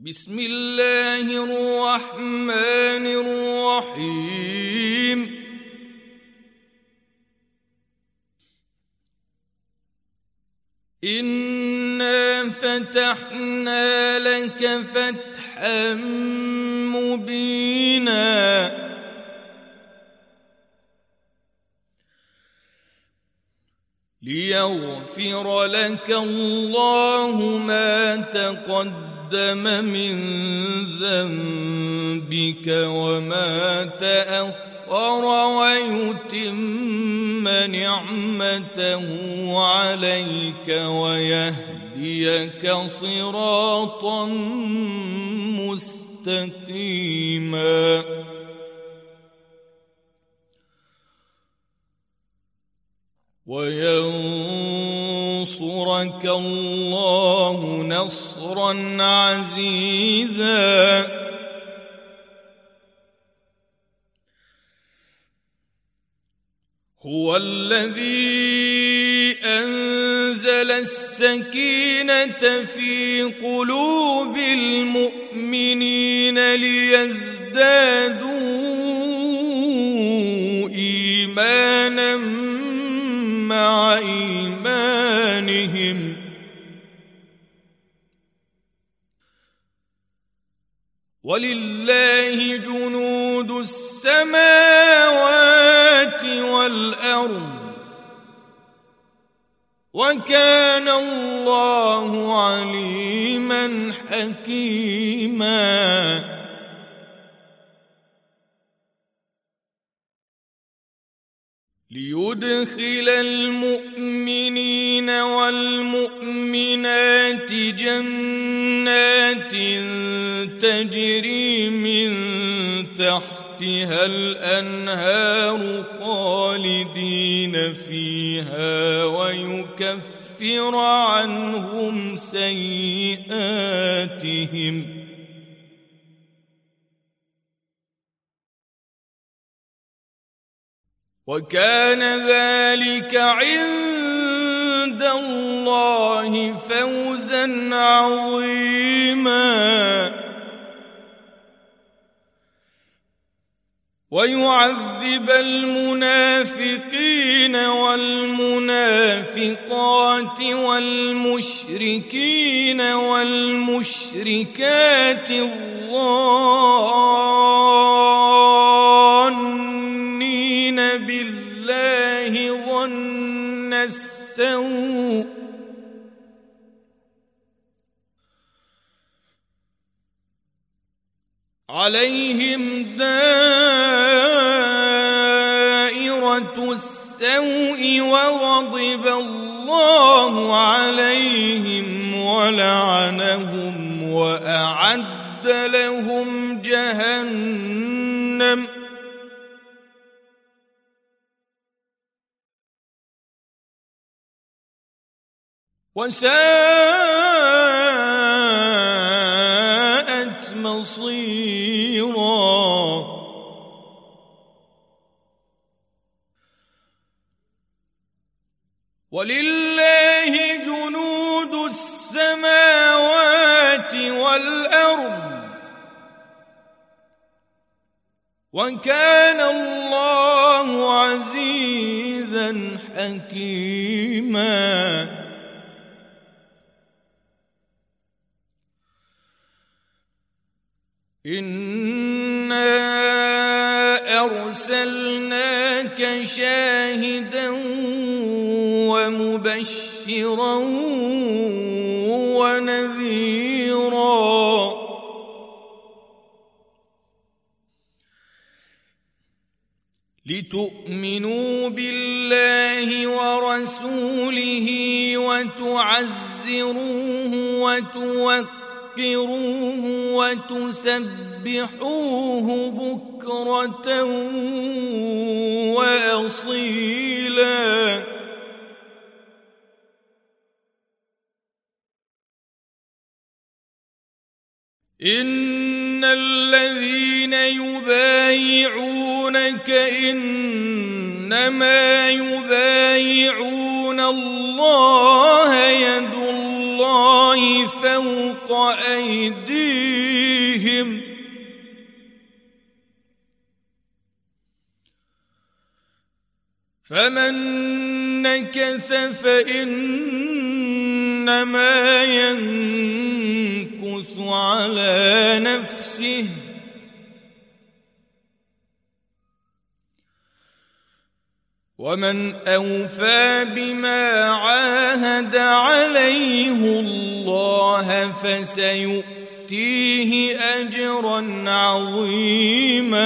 بسم الله الرحمن الرحيم. إنا فتحنا لك فتحا مبينا. ليغفر لك الله ما تقدم من ذنبك وما تأخر ويتم نعمته عليك ويهديك صراطا مستقيما. وينصرك الله نصرا عزيزا. هو الذي أنزل السكينة في قلوب المؤمنين ليزدادوا ايمانا مع ايمانهم ولله جنود السماوات والارض. وكان الله عليما حكيما. ليدخل المؤمنين والمؤمنات جنات تجري من تحتها الأنهار خالدين فيها ويكفر عنهم سيئاتهم وكان ذلك عند الله فوزا عظيما. ويعذب المنافقين والمنافقات والمشركين والمشركات الظانين بالله ظن السوء عليهم دائرة السوء وغضب الله عليهم ولعنهم وأعد لهم جهنم. وساءت مصيرا ولله جنود السماوات والأرض. وكان الله عزيزا حكيما. انا ارسلناك شاهدا ومبشرا ونذيرا. لتؤمنوا بالله ورسوله وتعزروه وتوقروه وتسبحوه بكرة وأصيلا. ان الذين يبايعونك انما يبايعون الله يد الله فوق أيديهم فمن نكث فإنما ينكث على نفسه. ومن أوفى بما عاهد عليه الله فسيؤتيه أجرا عظيما.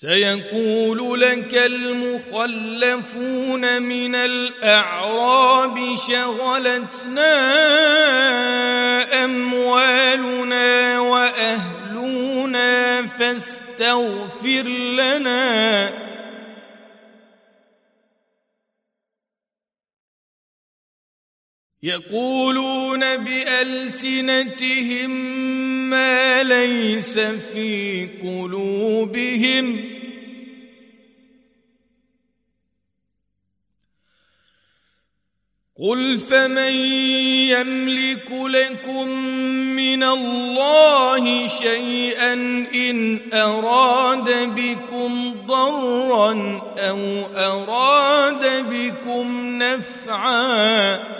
سيقول لك المخلفون من الأعراب شغلتنا أموالنا وأهلنا فاستغفر لنا. يقولون بألسنتهم ما ليس في قلوبهم. قل فمن يملك لكم من الله شيئا ان اراد بكم ضرا أو اراد بكم نفعا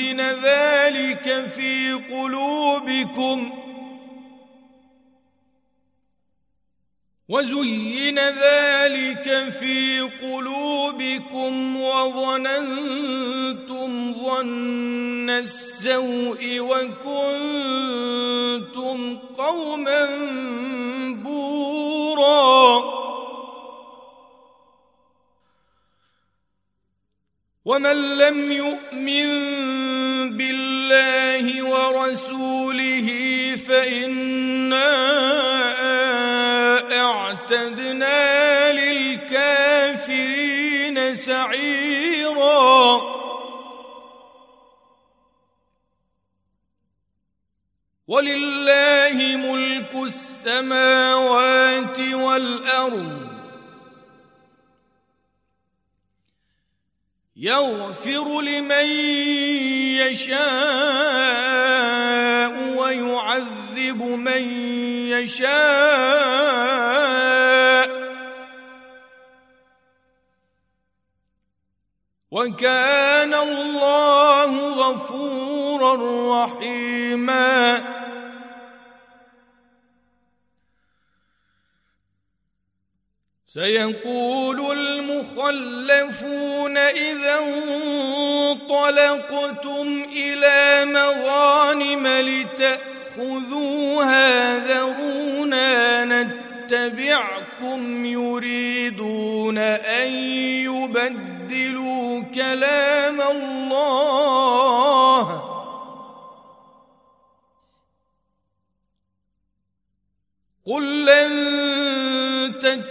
ذلك في قلوبكم وزين ذلك في قلوبكم وظننتم ظن السوء وكنتم قوما بورا ومن لم يؤمن بالله ورسوله فإنا أعتدنا للكافرين سعيرا. ولله ملك السماوات والأرض. يغفر لمن يشاء ويعذب من يشاء. وكان الله غفورا رحيما. سيقول المخلفون إذا انطلقتم إلى مغانم لتأخذوها ذرونا نتبعكم يريدون أن يبدلوا كلام الله. قل لن تتبعوا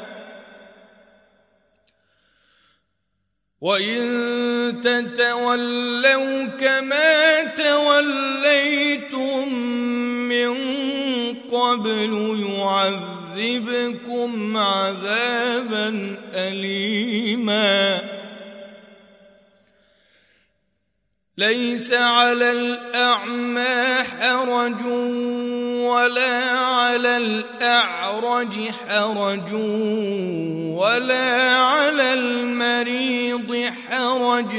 وان تتولوا كما توليتم من قبل يعذبكم عذابا اليما ليس على الاعمى حرج ولا على الأعرج حرج ولا على المريض حرج.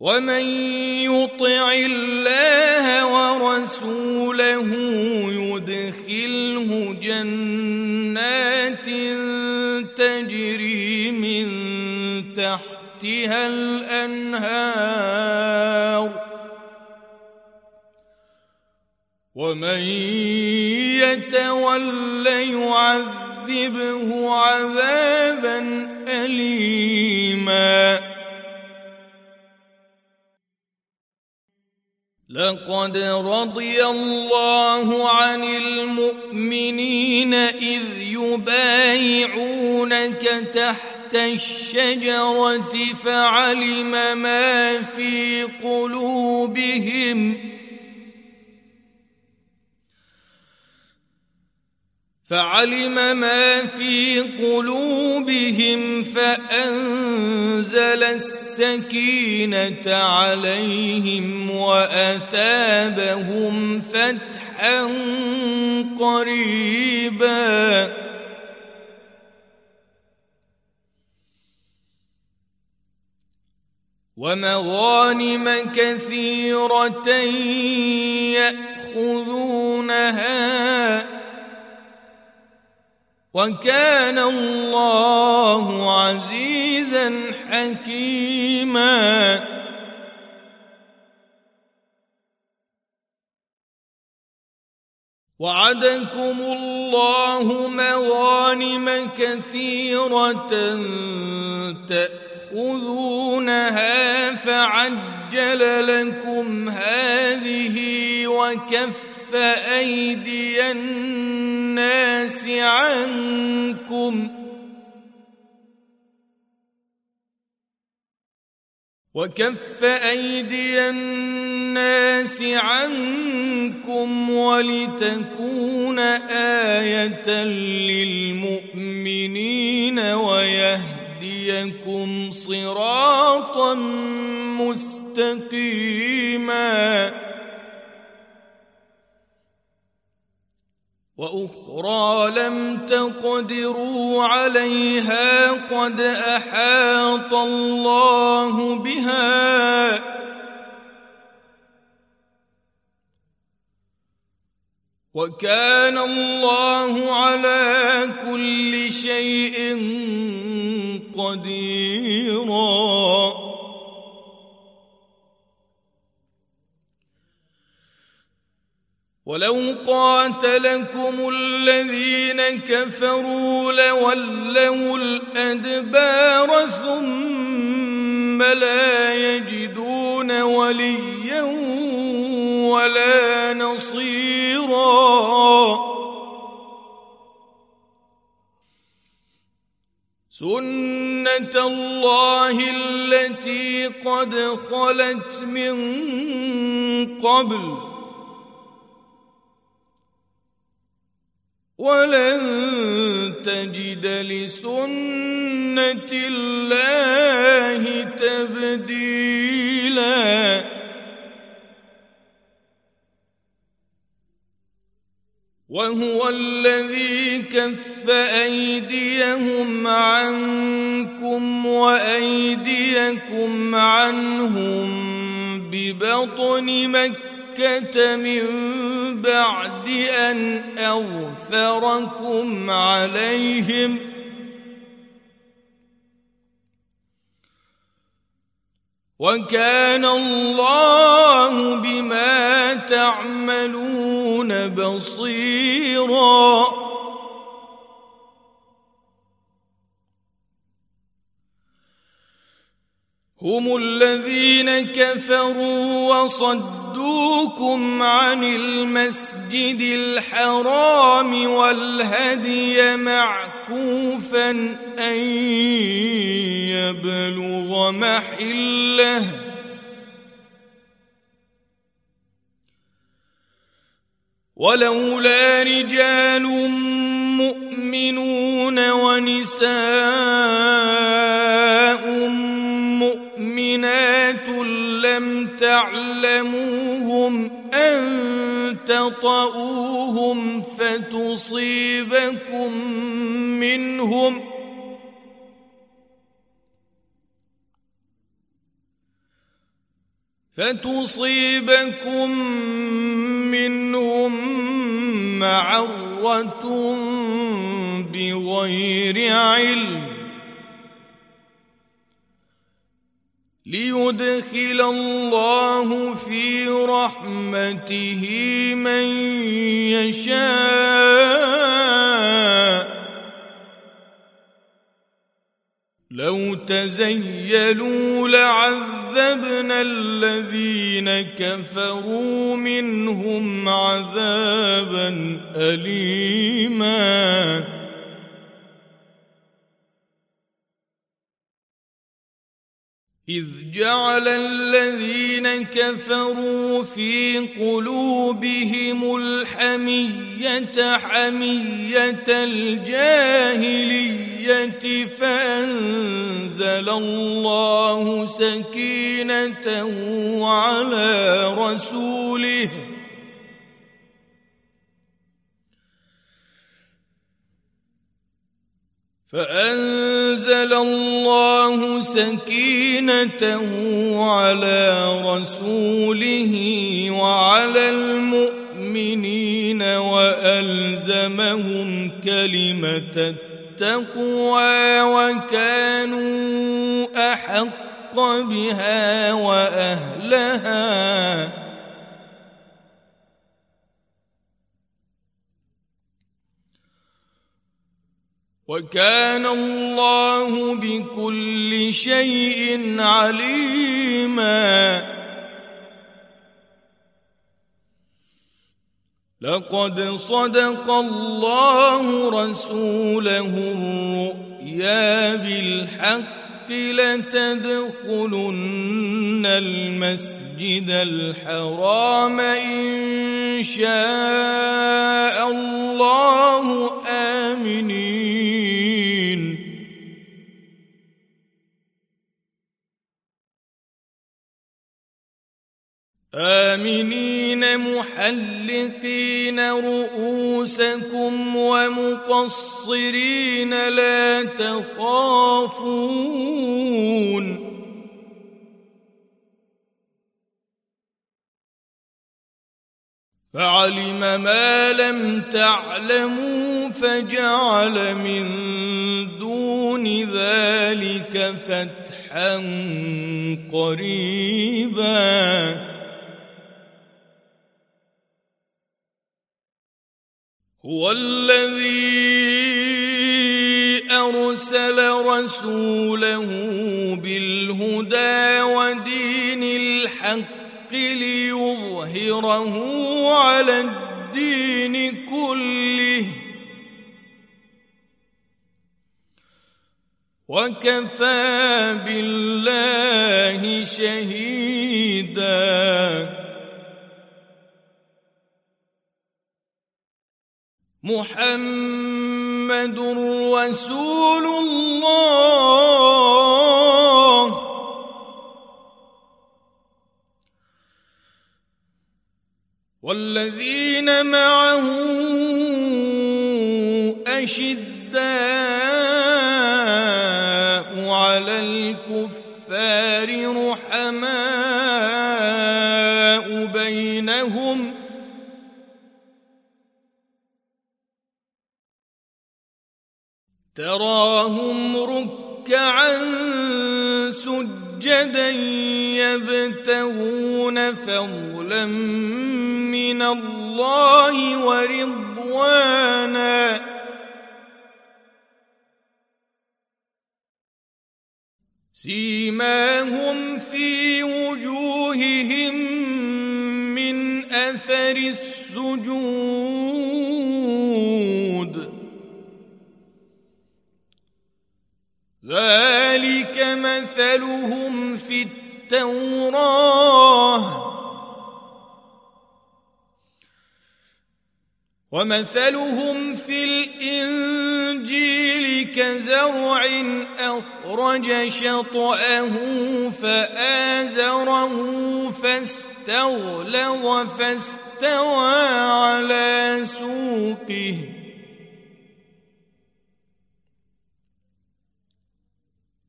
ومن يطع الله ورسوله يدخله جنات تجري من تحتها الأنهار. ومن يتول يعذبه عذابا اليما. لقد رضي الله عن المؤمنين إذ يبايعونك تحت الشجرة فعلم ما في قلوبهم فعلم ما في قلوبهم فأنزل السكينة عليهم وأثابهم فتحا قريبا. ومغانم كثيرة يأخذونها وكان الله عزيزا حكيما. وعدكم الله مغانم كثيرة تأخذونها فعجل لكم هذه وكف أيدي الناس عنكم وكف أيدي الناس عنكم ولتكون آية للمؤمنين ويهديكم صراطا مستقيما. وأخرى لم تقدروا عليها قد أحاط الله بها. وكان الله على كل شيء قديرا. ولو قاتلكم الذين كفروا لولوا الأدبار ثم لا يجدون وليا ولا نصيرا. سنه الله التي قد خلت من قبل ولن تجد لسنه الله تبديلا وهو الذي كف أيديهم عنكم وأيديكم عنهم ببطن مكة من بعد أن أغفركم عليهم وكان الله بما تعملون بصيراً. هم الذين كفروا وصدوكم عن المسجد الحرام والهدي معكوفا أن يبلغ محله ولولا رجال مؤمنون ونساء مؤمنات لم تعلموهم أن تطئوهم فتصيبكم منهم فتصيبكم منهم معرة بغير علم ليدخل الله في رحمته من يشاء. لو تزيلوا لعذبنا الذين كفروا منهم عذابا اليما. إذ جعل الذين كفروا في قلوبهم الحمية حمية الجاهلية فأنزل الله سكينته على رسوله. فأنزل الله سكينته على رسوله وعلى المؤمنين وألزمهم كلمة التقوى وكانوا أحق بها وأهلها. وكان الله بكل شيء عليما. لقد صدق الله رسوله الرؤيا بالحق لتدخلن المسجد الحرام إن شاء الله آمنين. آمنين محلقين رؤوسكم ومقصرين لا تخافون. فعلم ما لم تعلموا فجعل من دون ذلك فتحا قريبا. هو الذي أرسل رسوله بالهدى ودين الحق ليظهره على الدين كله. وكفى بالله شهيدا. محمد رسول الله. والذين معه أشداء تراهم ركعا سجدا يبتغون فضلا من الله ورضوانا. سيماهم في وجوههم من أثر السجود. مثلهم في التوراه. ومثلهم في الإنجيل كزرع أخرج شطأه فآزره فاستغلظ فاستوى على سوقه.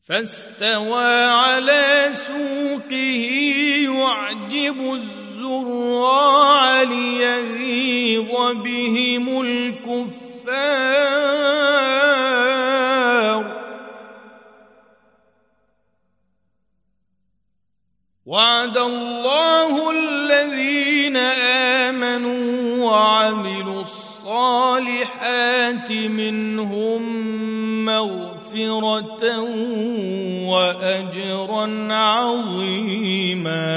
فاستوى على سوقه يعجب الزراع ليغيظ بهم الكفار. وعد الله الذين آمنوا وعملوا الصالحات منهم مغفرة وأجرا عظيما